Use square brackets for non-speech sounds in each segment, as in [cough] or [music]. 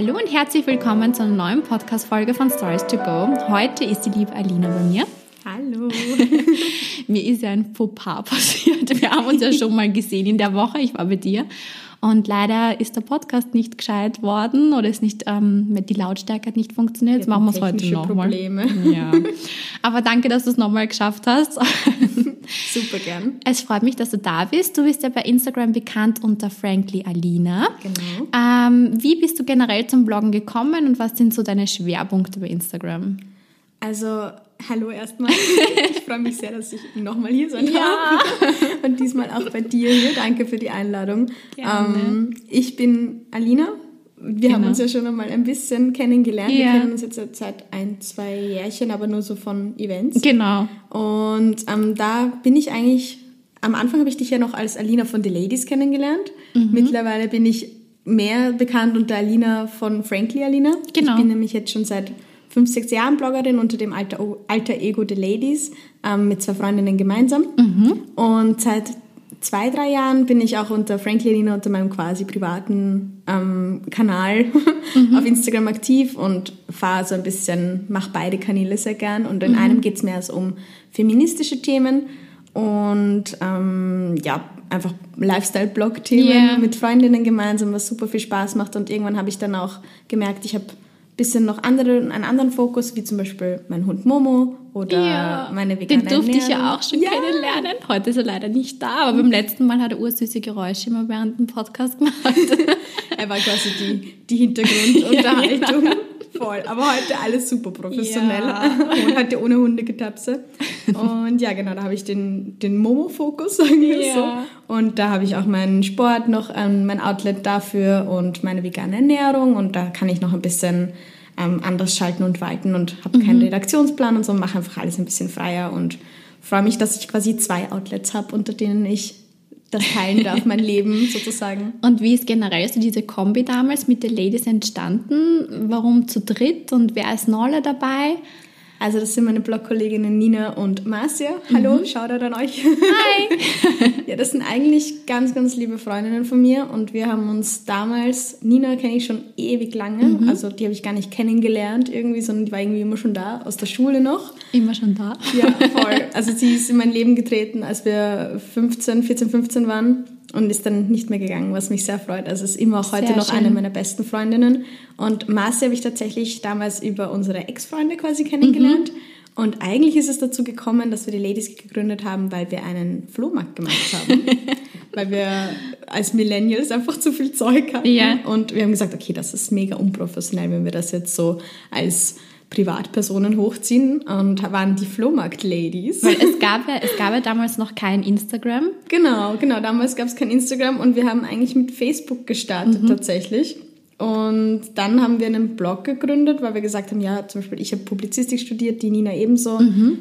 Hallo und herzlich willkommen zu einer neuen Podcast-Folge von Stories to Go. Heute ist die liebe Alina bei mir. Hallo. [laughs] mir ist ja ein Fauxpas passiert. Wir haben uns ja schon mal gesehen in der Woche. Ich war bei dir. Und leider ist der Podcast nicht gescheit worden oder ist nicht, ähm, die Lautstärke hat nicht funktioniert. Jetzt machen wir es heute nochmal. Ja. Aber danke, dass du es nochmal geschafft hast. [laughs] Super gern. Es freut mich, dass du da bist. Du bist ja bei Instagram bekannt unter Frankly Alina. Genau. Ähm, wie bist du generell zum Bloggen gekommen und was sind so deine Schwerpunkte bei Instagram? Also, hallo erstmal. [laughs] Ich freue mich sehr, dass ich nochmal hier sein Ja. darf. Und diesmal auch bei dir hier. Danke für die Einladung. Gerne. Ähm, ich bin Alina. Wir haben Genau. uns ja schon einmal ein bisschen kennengelernt. Wir Ja. kennen uns jetzt seit ein, zwei Jährchen, aber nur so von Events. Genau. Und ähm, da bin ich eigentlich, am Anfang habe ich dich ja noch als Alina von The Ladies kennengelernt. Mhm. Mittlerweile bin ich mehr bekannt unter Alina von Frankly Alina. Genau. Ich bin nämlich jetzt schon seit fünf, sechs Jahren Bloggerin unter dem Alter, Alter Ego The Ladies ähm, mit zwei Freundinnen gemeinsam. Mhm. Und seit zwei, drei Jahren bin ich auch unter Frankly Alina unter meinem quasi privaten ähm, Kanal [laughs] Mhm. auf Instagram aktiv und fahre so ein bisschen, mache beide Kanäle sehr gern. Und Mhm. in einem geht es mehr so um feministische Themen und ähm, ja, einfach Lifestyle-Blog-Themen Yeah. mit Freundinnen gemeinsam, was super viel Spaß macht. Und irgendwann habe ich dann auch gemerkt, ich habe bisschen noch andere, einen anderen Fokus, wie zum Beispiel mein Hund Momo oder meine vegane Den durfte ich ja auch schon Ja. kennenlernen. Heute ist er leider nicht da, aber beim letzten Mal hat er ursüße Geräusche immer während dem Podcast gemacht. [laughs] Er war quasi die, die Hintergrundunterhaltung. [laughs] Ja, Voll. Aber heute alles super professionell. Ja. [laughs] Heute ohne Hundegetapse. Und ja, genau, da habe ich den, den Momo-Fokus, [laughs] sagen wir Ja. so. Und da habe ich auch meinen Sport noch, ähm, mein Outlet dafür und meine vegane Ernährung. Und da kann ich noch ein bisschen ähm, anders schalten und walten und habe keinen Redaktionsplan und so, mache einfach alles ein bisschen freier und freue mich, dass ich quasi zwei Outlets habe, unter denen ich das teilen darf, mein [laughs] Leben sozusagen. Und wie ist generell so diese Kombi damals mit den Ladies entstanden? Warum zu dritt und wer ist Nolle dabei? Also das sind meine Blogkolleginnen Nina und Marcia. Hallo, Shoutout an euch. Hi! [laughs] ja, das sind eigentlich ganz, ganz liebe Freundinnen von mir und wir haben uns damals, Nina kenne ich schon ewig lange, also die habe ich gar nicht kennengelernt irgendwie, sondern die war irgendwie immer schon da, aus der Schule noch. Immer schon da. Ja, voll. Also sie ist in mein Leben getreten, als wir 15, 14, 15 waren und ist dann nicht mehr gegangen, was mich sehr freut. Also ist immer auch heute Sehr noch schön. eine meiner besten Freundinnen. Und Marci habe ich tatsächlich damals über unsere Ex-Freunde quasi kennengelernt. Und eigentlich ist es dazu gekommen, dass wir die Ladies gegründet haben, weil wir einen Flohmarkt gemacht haben. [laughs] weil wir als Millennials einfach zu viel Zeug hatten. Ja. Und wir haben gesagt, okay, das ist mega unprofessionell, wenn wir das jetzt so als Privatpersonen hochziehen und waren die Flohmarkt-Ladies. Weil es gab, ja, es gab ja damals noch kein Instagram. Genau, genau. Damals gab es kein Instagram und wir haben eigentlich mit Facebook gestartet tatsächlich. Und dann haben wir einen Blog gegründet, weil wir gesagt haben, ja, zum Beispiel ich habe Publizistik studiert, die Nina ebenso,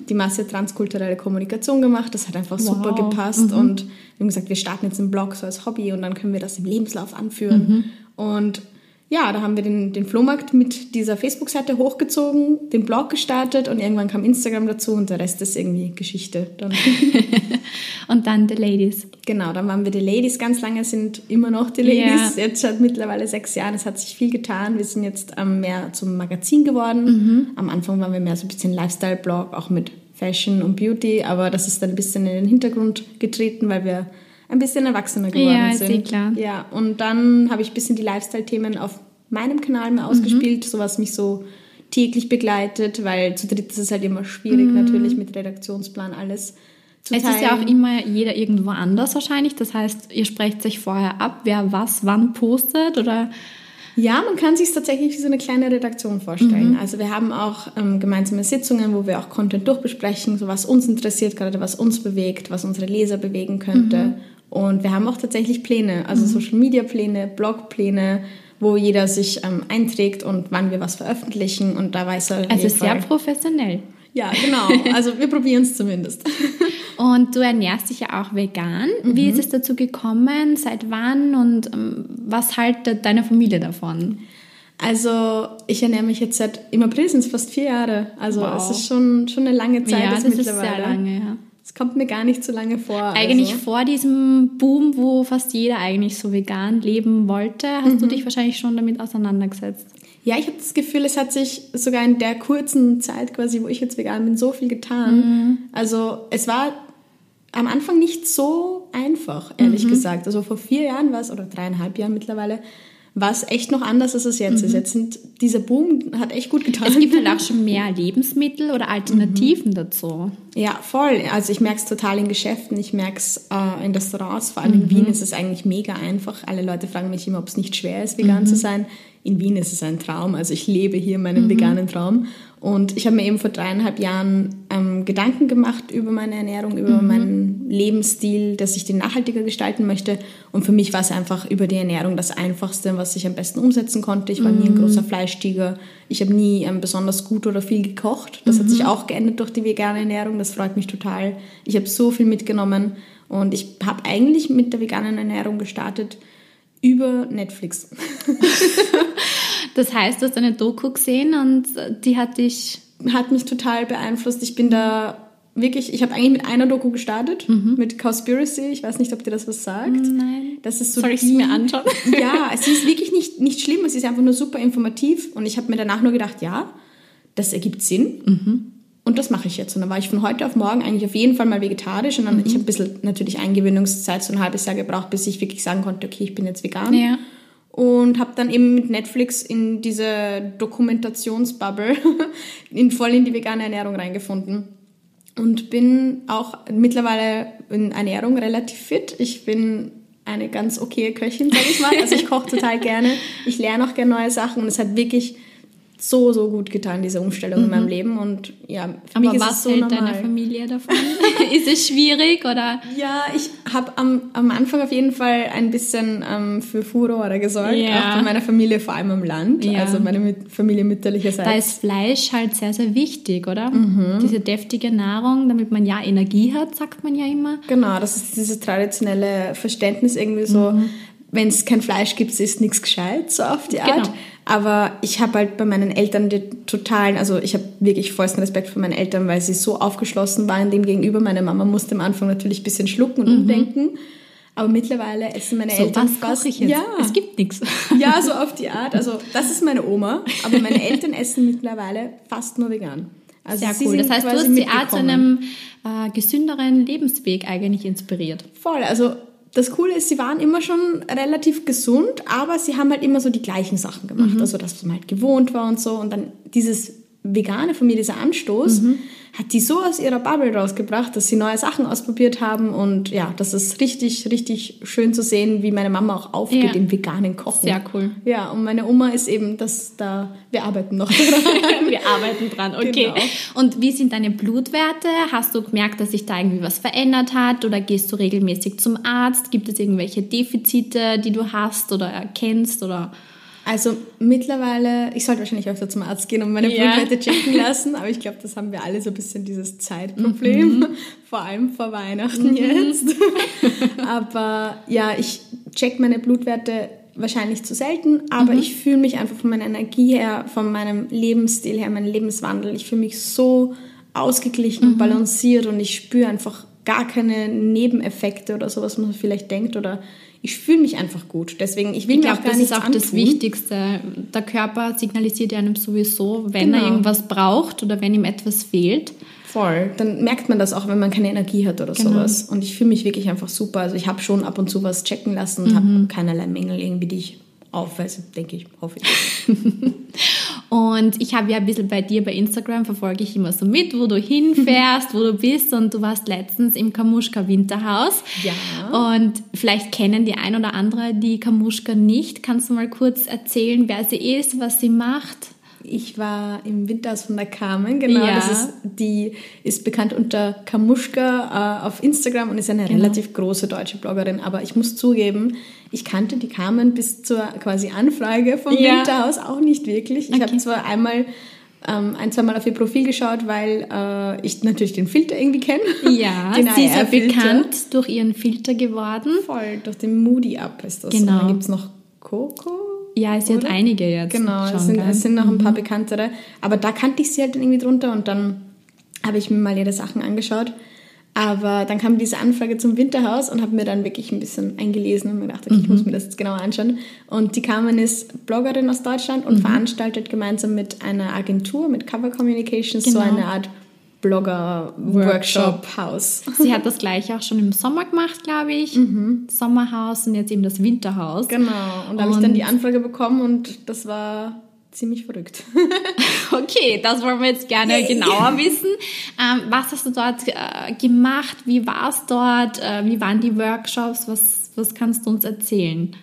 die Masse transkulturelle Kommunikation gemacht, das hat einfach super Wow. gepasst und wir haben gesagt, wir starten jetzt einen Blog so als Hobby und dann können wir das im Lebenslauf anführen. Und ja, da haben wir den, den Flohmarkt mit dieser Facebook-Seite hochgezogen, den Blog gestartet und irgendwann kam Instagram dazu und der Rest ist irgendwie Geschichte. Dann [laughs] Und dann The Ladies. Genau, dann waren wir die Ladies ganz lange, sind immer noch die Ladies. Jetzt seit mittlerweile sechs Jahren, es hat sich viel getan. Wir sind jetzt ähm, mehr zum Magazin geworden. Am Anfang waren wir mehr so ein bisschen Lifestyle-Blog, auch mit Fashion und Beauty, aber das ist dann ein bisschen in den Hintergrund getreten, weil wir ein bisschen erwachsener geworden Ja, ist sind. eh klar. Ja, und dann habe ich ein bisschen die Lifestyle-Themen auf meinem Kanal mehr ausgespielt, so was mich so täglich begleitet, weil zu dritt ist es halt immer schwierig natürlich mit Redaktionsplan alles zu Es teilen. ist ja auch immer jeder irgendwo anders wahrscheinlich. Das heißt, ihr sprecht sich vorher ab, wer was wann postet oder Ja, man kann sich tatsächlich wie so eine kleine Redaktion vorstellen. Also wir haben auch ähm, gemeinsame Sitzungen, wo wir auch Content durchbesprechen, so was uns interessiert, gerade was uns bewegt, was unsere Leser bewegen könnte. Und wir haben auch tatsächlich Pläne, also Social Media Pläne, Blogpläne, wo jeder sich ähm, einträgt und wann wir was veröffentlichen. Und da weiß er. also jeden sehr Fall- professionell. Ja, genau. Also wir probieren es zumindest. [laughs] Und du ernährst dich ja auch vegan. Wie Mhm. ist es dazu gekommen? Seit wann? Und ähm, was haltet deine Familie davon? Also ich ernähre mich jetzt seit im April sind es fast vier Jahre. Also Wow. es ist schon, schon eine lange Zeit ja, jetzt das ist mittlerweile. sehr lange, ja. Es kommt mir gar nicht so lange vor. Eigentlich also. vor diesem Boom, wo fast jeder eigentlich so vegan leben wollte, hast mhm. du dich wahrscheinlich schon damit auseinandergesetzt. Ja, ich habe das Gefühl, es hat sich sogar in der kurzen Zeit quasi, wo ich jetzt vegan bin, so viel getan. Mhm. Also es war am Anfang nicht so einfach, ehrlich mhm. gesagt. Also vor vier Jahren war es, oder dreieinhalb Jahren mittlerweile, war es echt noch anders, als es jetzt mhm. ist. Jetzt sind, dieser Boom hat echt gut getan. Es gibt halt auch schon [laughs] mehr Lebensmittel oder Alternativen mhm. dazu. Ja, voll. Also ich merke es total in Geschäften, ich merke es äh, in Restaurants, vor allem in mhm. Wien ist es eigentlich mega einfach. Alle Leute fragen mich immer, ob es nicht schwer ist, vegan zu mhm. sein. In Wien ist es ein Traum. Also ich lebe hier meinen mhm. veganen Traum. Und ich habe mir eben vor dreieinhalb Jahren ähm, Gedanken gemacht über meine Ernährung, über mhm. meinen Lebensstil, dass ich den nachhaltiger gestalten möchte. Und für mich war es einfach über die Ernährung das Einfachste, was ich am besten umsetzen konnte. Ich war mhm. nie ein mhm. großer Fleischtiger. Ich habe nie ähm, besonders gut oder viel gekocht. Das mhm. hat sich auch geändert durch die vegane Ernährung. Das freut mich total. Ich habe so viel mitgenommen. Und ich habe eigentlich mit der veganen Ernährung gestartet über Netflix. [laughs] [laughs] Das heißt, du hast eine Doku gesehen und die hat dich... Hat mich total beeinflusst. Ich bin da wirklich, ich habe eigentlich mit einer Doku gestartet, mhm. mit Conspiracy. Ich weiß nicht, ob dir das was sagt. Nein. Das ist so Soll ich es mir anschauen? [laughs] ja, [laughs] es ist wirklich nicht, nicht schlimm, es ist einfach nur super informativ. Und ich habe mir danach nur gedacht, ja, das ergibt Sinn. Mhm. Und das mache ich jetzt. Und dann war ich von heute auf morgen eigentlich auf jeden Fall mal vegetarisch. Und dann, mhm. ich habe ein bisschen natürlich Eingewöhnungszeit, so ein halbes Jahr gebraucht, bis ich wirklich sagen konnte, okay, ich bin jetzt vegan. Ja und habe dann eben mit Netflix in diese Dokumentationsbubble [laughs] in voll in die vegane Ernährung reingefunden und bin auch mittlerweile in Ernährung relativ fit. Ich bin eine ganz okaye Köchin, sag ich mal. Also ich koche total gerne. Ich lerne auch gerne neue Sachen und es hat wirklich so, so gut getan, diese Umstellung mhm. in meinem mhm. Leben. Und ja, für Aber mich ist was es so hält normal. deine Familie davon? [laughs] [laughs] ist es schwierig oder? Ja, ich habe am, am Anfang auf jeden Fall ein bisschen ähm, für Furore gesorgt, ja. auch für meine Familie, vor allem am Land, ja. also meine Familie mütterlicherseits. Da ist Fleisch halt sehr, sehr wichtig, oder? Mhm. Diese deftige Nahrung, damit man ja Energie hat, sagt man ja immer. Genau, das ist dieses traditionelle Verständnis irgendwie so, mhm. wenn es kein Fleisch gibt, ist nichts gescheit, so auf die Art. Genau. Aber ich habe halt bei meinen Eltern den totalen, also ich habe wirklich vollsten Respekt für meine Eltern, weil sie so aufgeschlossen waren dem gegenüber. Meine Mama musste am Anfang natürlich ein bisschen schlucken und mhm. umdenken. Aber mittlerweile essen meine so, Eltern was fast. Ich jetzt? Ja, es gibt nichts. [laughs] Ja, so auf die Art. Also das ist meine Oma, aber meine Eltern essen mittlerweile fast nur vegan. Also Sehr cool. Das heißt, du hast sie auch zu einem äh, gesünderen Lebensweg eigentlich inspiriert. Voll. Also das Coole ist, sie waren immer schon relativ gesund, aber sie haben halt immer so die gleichen Sachen gemacht. Mhm. Also, dass man halt gewohnt war und so. Und dann dieses Vegane von mir, dieser Anstoß, mhm hat die so aus ihrer Bubble rausgebracht, dass sie neue Sachen ausprobiert haben. Und ja, das ist richtig, richtig schön zu sehen, wie meine Mama auch aufgeht ja. im veganen Kochen. Sehr cool. Ja, und meine Oma ist eben, dass da, wir arbeiten noch dran. [laughs] wir arbeiten dran, okay. Genau. Und wie sind deine Blutwerte? Hast du gemerkt, dass sich da irgendwie was verändert hat? Oder gehst du regelmäßig zum Arzt? Gibt es irgendwelche Defizite, die du hast oder erkennst? Oder also mittlerweile, ich sollte wahrscheinlich öfter zum Arzt gehen und meine yeah. Blutwerte checken lassen, aber ich glaube, das haben wir alle so ein bisschen dieses Zeitproblem, mhm. [laughs] vor allem vor Weihnachten mhm. jetzt. [laughs] aber ja, ich check meine Blutwerte wahrscheinlich zu selten, aber mhm. ich fühle mich einfach von meiner Energie her, von meinem Lebensstil her, meinem Lebenswandel, ich fühle mich so ausgeglichen, mhm. balanciert und ich spüre einfach gar keine Nebeneffekte oder so, was man vielleicht denkt oder ich fühle mich einfach gut. Deswegen, ich will ich mir glaub, auch gar das ist auch antun. das Wichtigste. Der Körper signalisiert einem sowieso, wenn genau. er irgendwas braucht oder wenn ihm etwas fehlt. Voll. Dann merkt man das auch, wenn man keine Energie hat oder genau. sowas. Und ich fühle mich wirklich einfach super. Also ich habe schon ab und zu was checken lassen und mhm. habe keinerlei Mängel irgendwie, die ich aufweise, denke ich, hoffe ich. [laughs] Und ich habe ja ein bisschen bei dir bei Instagram verfolge ich immer so mit, wo du hinfährst, wo du bist. Und du warst letztens im Kamuschka Winterhaus. Ja. Und vielleicht kennen die ein oder andere die Kamuschka nicht. Kannst du mal kurz erzählen, wer sie ist, was sie macht? Ich war im Winterhaus von der Carmen, genau. Ja. Das ist, die ist bekannt unter Kamuschka äh, auf Instagram und ist eine genau. relativ große deutsche Bloggerin. Aber ich muss zugeben, ich kannte die Carmen bis zur quasi Anfrage vom ja. Winterhaus auch nicht wirklich. Ich okay. habe zwar einmal ähm, ein, zwei Mal auf ihr Profil geschaut, weil äh, ich natürlich den Filter irgendwie kenne. Ja, [laughs] sie ist ja bekannt durch ihren Filter geworden. Voll, durch den Moody Up ist das. Genau. Und dann gibt es noch Coco. Ja, sie Oder? hat einige jetzt. Genau, es sind, es sind noch ein paar mhm. bekanntere. Aber da kannte ich sie halt irgendwie drunter und dann habe ich mir mal ihre Sachen angeschaut. Aber dann kam diese Anfrage zum Winterhaus und habe mir dann wirklich ein bisschen eingelesen und mir gedacht, okay, ich muss mir das jetzt genauer anschauen. Und die Carmen ist Bloggerin aus Deutschland und veranstaltet gemeinsam mit einer Agentur, mit Cover Communications, so Genau. eine Art Blogger-Workshop-Haus. Sie hat das gleiche auch schon im Sommer gemacht, glaube ich. Sommerhaus und jetzt eben das Winterhaus. Genau. Und da habe ich dann die Anfrage bekommen und das war ziemlich verrückt. [laughs] Okay, das wollen wir jetzt gerne Yay. genauer wissen. Ähm, was hast du dort äh, gemacht? Wie war es dort? Äh, wie waren die Workshops? Was, was kannst du uns erzählen?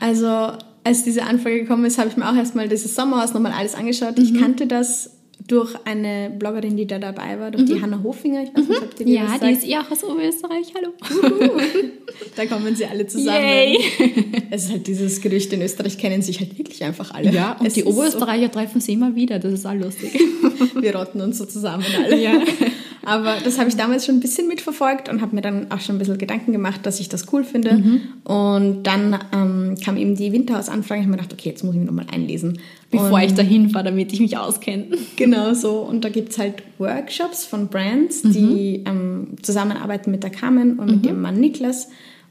Also, als diese Anfrage gekommen ist, habe ich mir auch erstmal dieses Sommerhaus nochmal alles angeschaut. Ich kannte das durch eine Bloggerin, die da dabei war, durch die Hanna Hofinger. Ich weiß nicht, ob die dir Ja, die sagt. ist eh auch aus Österreich. Hallo. Da kommen sie alle zusammen. Yay. [laughs] Es ist halt dieses Gerücht, in Österreich kennen sich halt wirklich einfach alle. Ja, und es die ist so, Oberösterreicher treffen sie immer wieder. Das ist auch lustig. [laughs] wir rotten uns so zusammen alle. Ja. Aber das habe ich damals schon ein bisschen mitverfolgt und habe mir dann auch schon ein bisschen Gedanken gemacht, dass ich das cool finde. Mhm. Und dann ähm, kam eben die Winterhaus-Anfrage. Ich habe mir gedacht, okay, jetzt muss ich mich nochmal einlesen. Bevor und ich dahin fahre, damit ich mich auskenne. Genau so. Und da gibt es halt Workshops von Brands, Mhm. die ähm, zusammenarbeiten mit der Carmen und mit ihrem Mann Niklas.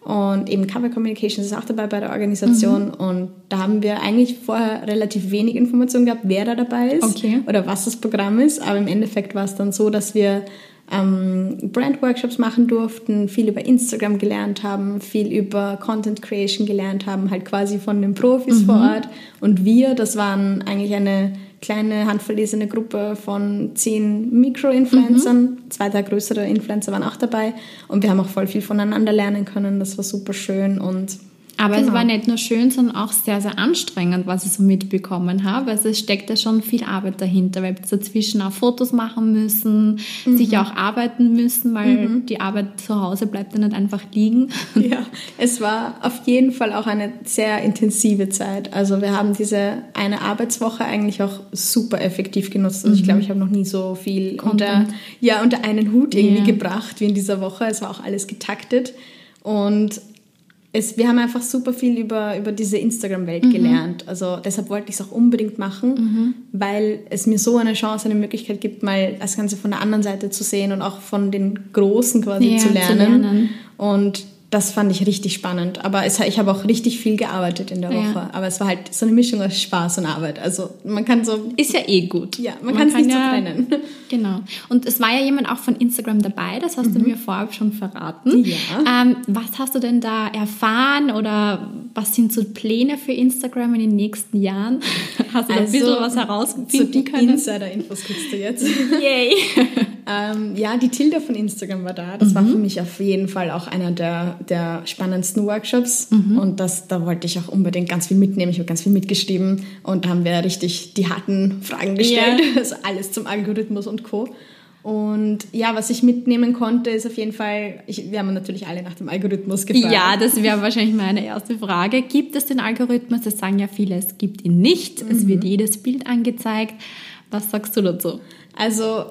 Und eben Cover Communications ist auch dabei bei der Organisation. Mhm. Und da haben wir eigentlich vorher relativ wenig Informationen gehabt, wer da dabei ist Okay. oder was das Programm ist. Aber im Endeffekt war es dann so, dass wir ähm, Brand-Workshops machen durften, viel über Instagram gelernt haben, viel über Content Creation gelernt haben, halt quasi von den Profis vor Ort. Und wir, das waren eigentlich eine kleine handverlesene Gruppe von zehn Mikro-Influencern. Zwei, drei größere Influencer waren auch dabei. Und wir haben auch voll viel voneinander lernen können. Das war super schön und Aber es Genau. war nicht nur schön, sondern auch sehr, sehr anstrengend, was ich so mitbekommen habe. Also es steckt ja schon viel Arbeit dahinter, weil wir dazwischen auch Fotos machen müssen, Mhm. sicher auch arbeiten müssen, weil die Arbeit zu Hause bleibt ja nicht einfach liegen. Ja, es war auf jeden Fall auch eine sehr intensive Zeit. Also wir haben diese eine Arbeitswoche eigentlich auch super effektiv genutzt. Also ich glaube, ich habe noch nie so viel unter, ja, unter einen Hut irgendwie Ja. gebracht wie in dieser Woche. Es war auch alles getaktet und es, wir haben einfach super viel über, über diese Instagram-Welt gelernt. Also deshalb wollte ich es auch unbedingt machen, weil es mir so eine Chance, eine Möglichkeit gibt, mal das Ganze von der anderen Seite zu sehen und auch von den Großen quasi Ja, zu zu lernen. lernen. Und das fand ich richtig spannend. Aber es, ich habe auch richtig viel gearbeitet in der Ja. Woche. Aber es war halt so eine Mischung aus Spaß und Arbeit. Also man kann so, Ist ja eh gut. ja, man, kann es nicht so trennen. [laughs] Genau. Und es war ja jemand auch von Instagram dabei, das hast du mir vorab schon verraten. Mhm. Ja. Ähm, was hast du denn da erfahren oder was sind so Pläne für Instagram in den nächsten Jahren? [laughs] Hast du da ein bisschen was so herausfinden die können? Insider-Infos kriegst du jetzt. [laughs] Yay! Ähm, ja, die Tilda von Instagram war da. Das war für mich auf jeden Fall auch einer der, der spannendsten Workshops. Und das, da wollte ich auch unbedingt ganz viel mitnehmen. Ich habe ganz viel mitgeschrieben und da haben wir richtig die harten Fragen gestellt. Ja. [laughs] Also alles zum Algorithmus und Co. Und ja, was ich mitnehmen konnte, ist auf jeden Fall, ich, wir haben natürlich alle nach dem Algorithmus gefragt. Ja, das wäre wahrscheinlich meine erste Frage. Gibt es den Algorithmus? Das sagen ja viele, es gibt ihn nicht. Es Mhm. wird jedes Bild angezeigt. Was sagst du dazu? Also,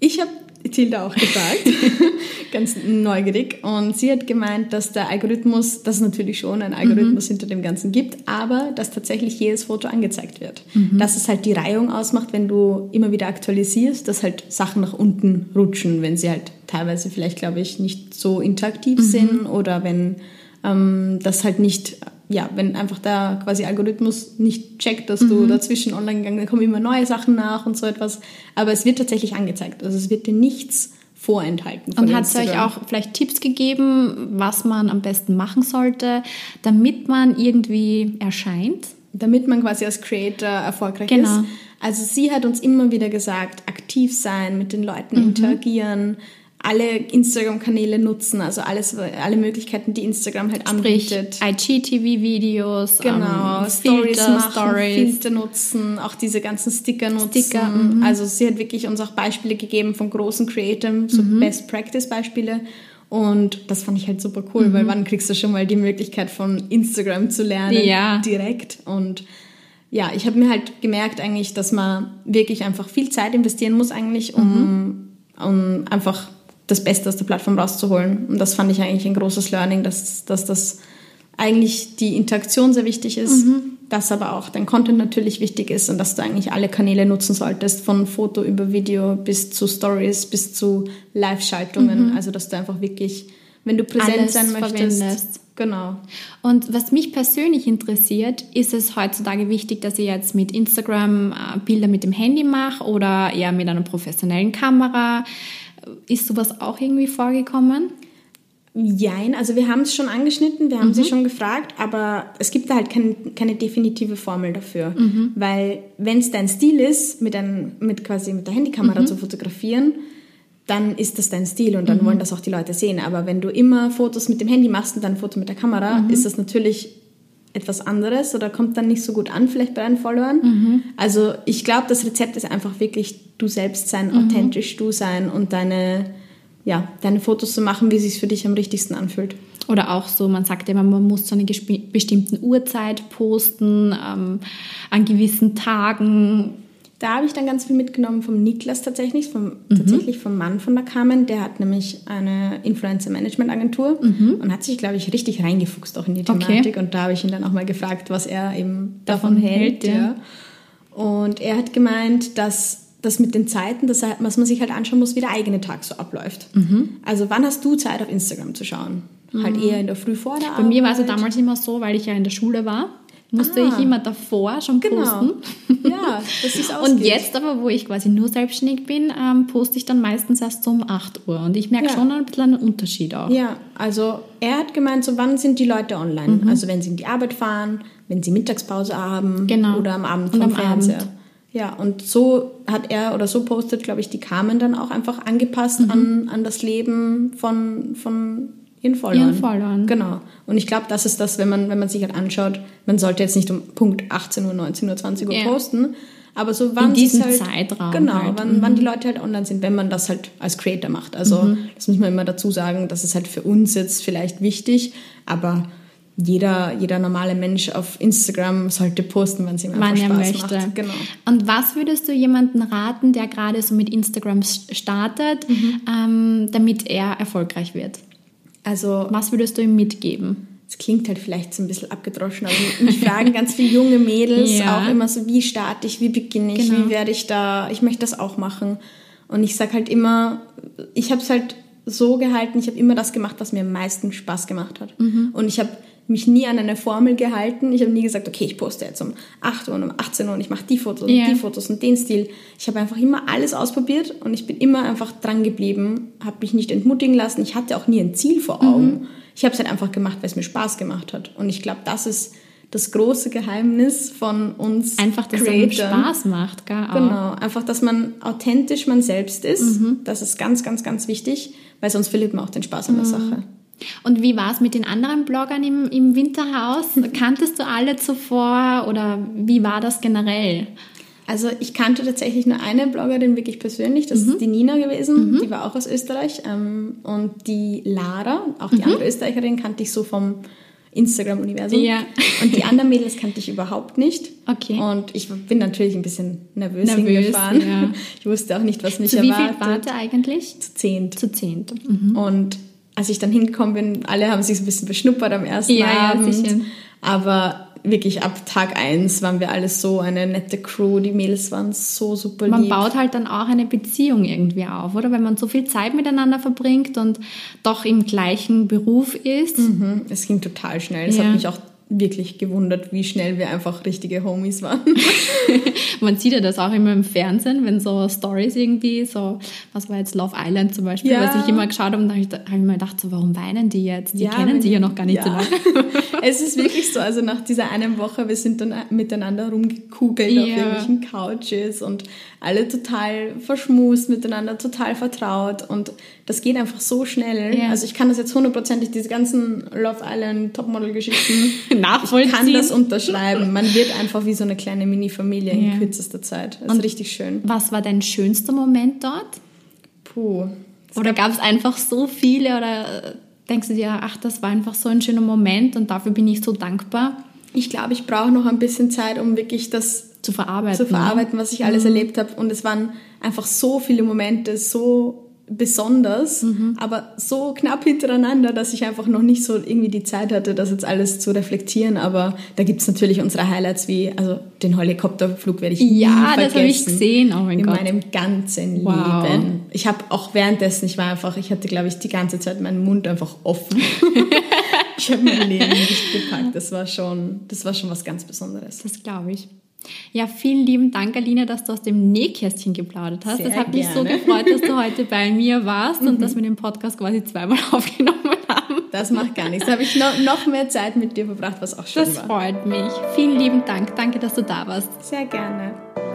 ich habe Tilda auch gefragt, [laughs] ganz neugierig. Und sie hat gemeint, dass der Algorithmus, dass es natürlich schon einen Algorithmus hinter dem Ganzen gibt, aber dass tatsächlich jedes Foto angezeigt wird. Dass es halt die Reihung ausmacht, wenn du immer wieder aktualisierst, dass halt Sachen nach unten rutschen, wenn sie halt teilweise vielleicht, glaube ich, nicht so interaktiv sind oder wenn ähm, das halt nicht, ja, wenn einfach der quasi Algorithmus nicht checkt, dass du dazwischen online gegangen bist, dann kommen immer neue Sachen nach und so etwas. Aber es wird tatsächlich angezeigt. Also es wird dir nichts vorenthalten. Und hat es euch auch vielleicht Tipps gegeben, was man am besten machen sollte, damit man irgendwie erscheint? damit man quasi als Creator erfolgreich Genau. ist. Also sie hat uns immer wieder gesagt, aktiv sein, mit den Leuten Mhm. interagieren, alle Instagram-Kanäle nutzen, also alles, alle Möglichkeiten, die Instagram halt Sprich, anbietet. IGTV-Videos, Genau, ähm, Stories Filter, machen, Stories. Filter nutzen, auch diese ganzen Sticker nutzen. Sticker, mhm. Also sie hat wirklich uns auch Beispiele gegeben von großen Creatoren, so Mhm. Best Practice Beispiele. Und das fand ich halt super cool, weil wann kriegst du schon mal die Möglichkeit von Instagram zu lernen Ja. direkt und ja, ich habe mir halt gemerkt eigentlich, dass man wirklich einfach viel Zeit investieren muss eigentlich, um, um einfach das Beste aus der Plattform rauszuholen. Und das fand ich eigentlich ein großes Learning, dass, dass das eigentlich die Interaktion sehr wichtig ist dass aber auch dein Content natürlich wichtig ist und dass du eigentlich alle Kanäle nutzen solltest, von Foto über Video bis zu Stories, bis zu Live-Schaltungen. Also dass du einfach wirklich, wenn du präsent Alles sein möchtest. verwendest. Genau. Und was mich persönlich interessiert, ist es heutzutage wichtig, dass ich jetzt mit Instagram äh, Bilder mit dem Handy mache oder eher mit einer professionellen Kamera? Ist sowas auch irgendwie vorgekommen? Jein, also wir haben es schon angeschnitten, wir haben sie schon gefragt, aber es gibt da halt kein, keine definitive Formel dafür. Weil wenn es dein Stil ist, mit, ein, mit quasi mit der Handykamera zu fotografieren, dann ist das dein Stil und dann wollen das auch die Leute sehen. Aber wenn du immer Fotos mit dem Handy machst und dann ein Foto mit der Kamera, ist das natürlich etwas anderes oder kommt dann nicht so gut an, vielleicht bei deinen Followern. Also ich glaube, das Rezept ist einfach wirklich du selbst sein, authentisch du sein und deine, ja, deine Fotos so machen, wie es sich für dich am richtigsten anfühlt. Oder auch so, man sagt immer, man muss zu einer bestimmten Uhrzeit posten, ähm, an gewissen Tagen. Da habe ich dann ganz viel mitgenommen vom Niklas tatsächlich, vom, tatsächlich vom Mann von der Carmen. Der hat nämlich eine Influencer-Management-Agentur und hat sich, glaube ich, richtig reingefuchst auch in die Okay. Thematik. Und da habe ich ihn dann auch mal gefragt, was er eben davon, Davon hält. ja. ja. Und er hat gemeint, dass das mit den Zeiten, dass, was man sich halt anschauen muss, wie der eigene Tag so abläuft. Mhm. Also wann hast du Zeit auf Instagram zu schauen? Halt eher in der Früh vor der Bei mir war es Arbeit? damals immer so, weil ich ja in der Schule war, musste Ah. ich immer davor schon Genau. posten. Ja, das [laughs] ist Und jetzt aber, wo ich quasi nur selbstständig bin, ähm, poste ich dann meistens erst um 8 Uhr. Und ich merke Ja. schon ein bisschen einen Unterschied auch. Ja, also er hat gemeint, so wann sind die Leute online? Mhm. Also wenn sie in die Arbeit fahren, wenn sie Mittagspause haben Genau. oder am Abend vom am Fernseher. Abend. Ja, und so hat er oder so postet, glaube ich, die Carmen dann auch einfach angepasst Mhm. an, an das Leben von, von ihren Followern. Ihren Followern. Genau. Und ich glaube, das ist das, wenn man, wenn man sich halt anschaut, man sollte jetzt nicht um Punkt 18 Uhr, 19 Uhr, 20 Uhr Ja. posten, aber so wann In diesem halt, Zeitraum Genau, halt. wann, wann die Leute halt online sind, wenn man das halt als Creator macht. Also Mhm. das muss man immer dazu sagen, das ist halt für uns jetzt vielleicht wichtig, aber jeder, jeder normale Mensch auf Instagram sollte posten, wenn es ihm einfach wann Spaß möchte. macht. Genau. Und was würdest du jemandem raten, der gerade so mit Instagram startet, Mhm. ähm, damit er erfolgreich wird? Also Was würdest du ihm mitgeben? es klingt halt vielleicht so ein bisschen abgedroschen, aber mich fragen ganz viele junge Mädels [laughs] Ja. auch immer so, wie starte ich, wie beginne ich, Genau. wie werde ich da, ich möchte das auch machen. Und ich sag halt immer, ich habe es halt so gehalten, ich habe immer das gemacht, was mir am meisten Spaß gemacht hat. Mhm. Und ich habe mich nie an eine Formel gehalten. Ich habe nie gesagt, okay, ich poste jetzt um 8 Uhr und um 18 Uhr und ich mache die Fotos Ja. und die Fotos und den Stil. Ich habe einfach immer alles ausprobiert und ich bin immer einfach dran geblieben, habe mich nicht entmutigen lassen. Ich hatte auch nie ein Ziel vor Mhm. Augen. Ich habe es halt einfach gemacht, weil es mir Spaß gemacht hat. Und ich glaube, das ist das große Geheimnis von uns Einfach, dass es. Spaß macht, gell? auch. Genau, einfach, dass man authentisch man selbst ist. Mhm. Das ist ganz, ganz, ganz wichtig, weil sonst verliert man auch den Spaß Mhm. an der Sache. Und wie war es mit den anderen Bloggern im, im Winterhaus? Kanntest du alle zuvor oder wie war das generell? Also ich kannte tatsächlich nur eine Bloggerin wirklich persönlich, das Mhm. ist die Nina gewesen, die war auch aus Österreich. Ähm, und die Lara, auch die andere Österreicherin, kannte ich so vom Instagram-Universum. Mhm. Ja. Und die anderen Mädels kannte ich überhaupt nicht. Okay. Und ich bin natürlich ein bisschen nervös, Nervös, hingefahren. ja. [laughs] Ich wusste auch nicht, was mich Zu wie viel erwartet. wart ihr eigentlich? Zu zehnt. Zu zehnt. Mhm. Und als ich dann hingekommen bin, alle haben sich so ein bisschen beschnuppert am ersten Ja, ja, Abend. sicher. Aber wirklich ab Tag eins waren wir alle so eine nette Crew. Die Mädels waren so super Man lieb. baut halt dann auch eine Beziehung irgendwie auf, oder? Wenn man so viel Zeit miteinander verbringt und doch im gleichen Beruf ist. Mhm, Es ging total schnell. Es Ja. hat mich auch wirklich gewundert, wie schnell wir einfach richtige Homies waren. [laughs] Man sieht ja das auch immer im Fernsehen, wenn so Stories irgendwie, so, was war jetzt Love Island zum Beispiel, Ja. was ich immer geschaut habe und da habe ich, hab ich mir gedacht, so, warum weinen die jetzt? Die kennen wenn sie ja noch gar nicht so ja. lange. [laughs] es ist wirklich so, also nach dieser einen Woche, wir sind dann miteinander rumgekugelt auf Ja. irgendwelchen Couches und alle total verschmust miteinander, total vertraut und das geht einfach so schnell. Ja. Also ich kann das jetzt hundertprozentig, diese ganzen Love Island Topmodel-Geschichten, ich Nachvollziehen. kann das unterschreiben. Man wird einfach wie so eine kleine Mini-Familie Ja. in kürzester Zeit. Das ist richtig schön. Was war dein schönster Moment dort? Puh. Oder gab es einfach so viele oder denkst du dir, ach, das war einfach so ein schöner Moment und dafür bin ich so dankbar Ich glaube, ich brauche noch ein bisschen Zeit, um wirklich das zu verarbeiten? zu verarbeiten, was ich alles Mhm. erlebt habe. Und es waren einfach so viele Momente, so besonders, mhm. aber so knapp hintereinander, dass ich einfach noch nicht so irgendwie die Zeit hatte, das jetzt alles zu reflektieren. Aber da gibt es natürlich unsere Highlights wie, also den Helikopterflug werde ich ja, nie vergessen. Ja, das habe ich gesehen, oh mein in Gott. In meinem ganzen wow. Leben. Ich habe auch währenddessen, ich war einfach, ich hatte glaube ich die ganze Zeit meinen Mund einfach offen. [laughs] ich habe mein Leben nicht gepackt. Das war schon, das war schon was ganz Besonderes. Das glaube ich. Ja, vielen lieben Dank, Alina, dass du aus dem Nähkästchen geplaudert hast. Sehr das hat mich so gefreut, dass du heute bei mir warst und dass wir den Podcast quasi zweimal [laughs] aufgenommen haben. Das macht gar nichts. Da habe ich noch, noch mehr Zeit mit dir verbracht, was auch schön das war. Das freut mich. Vielen lieben Dank. Danke, dass du da warst. Sehr gerne.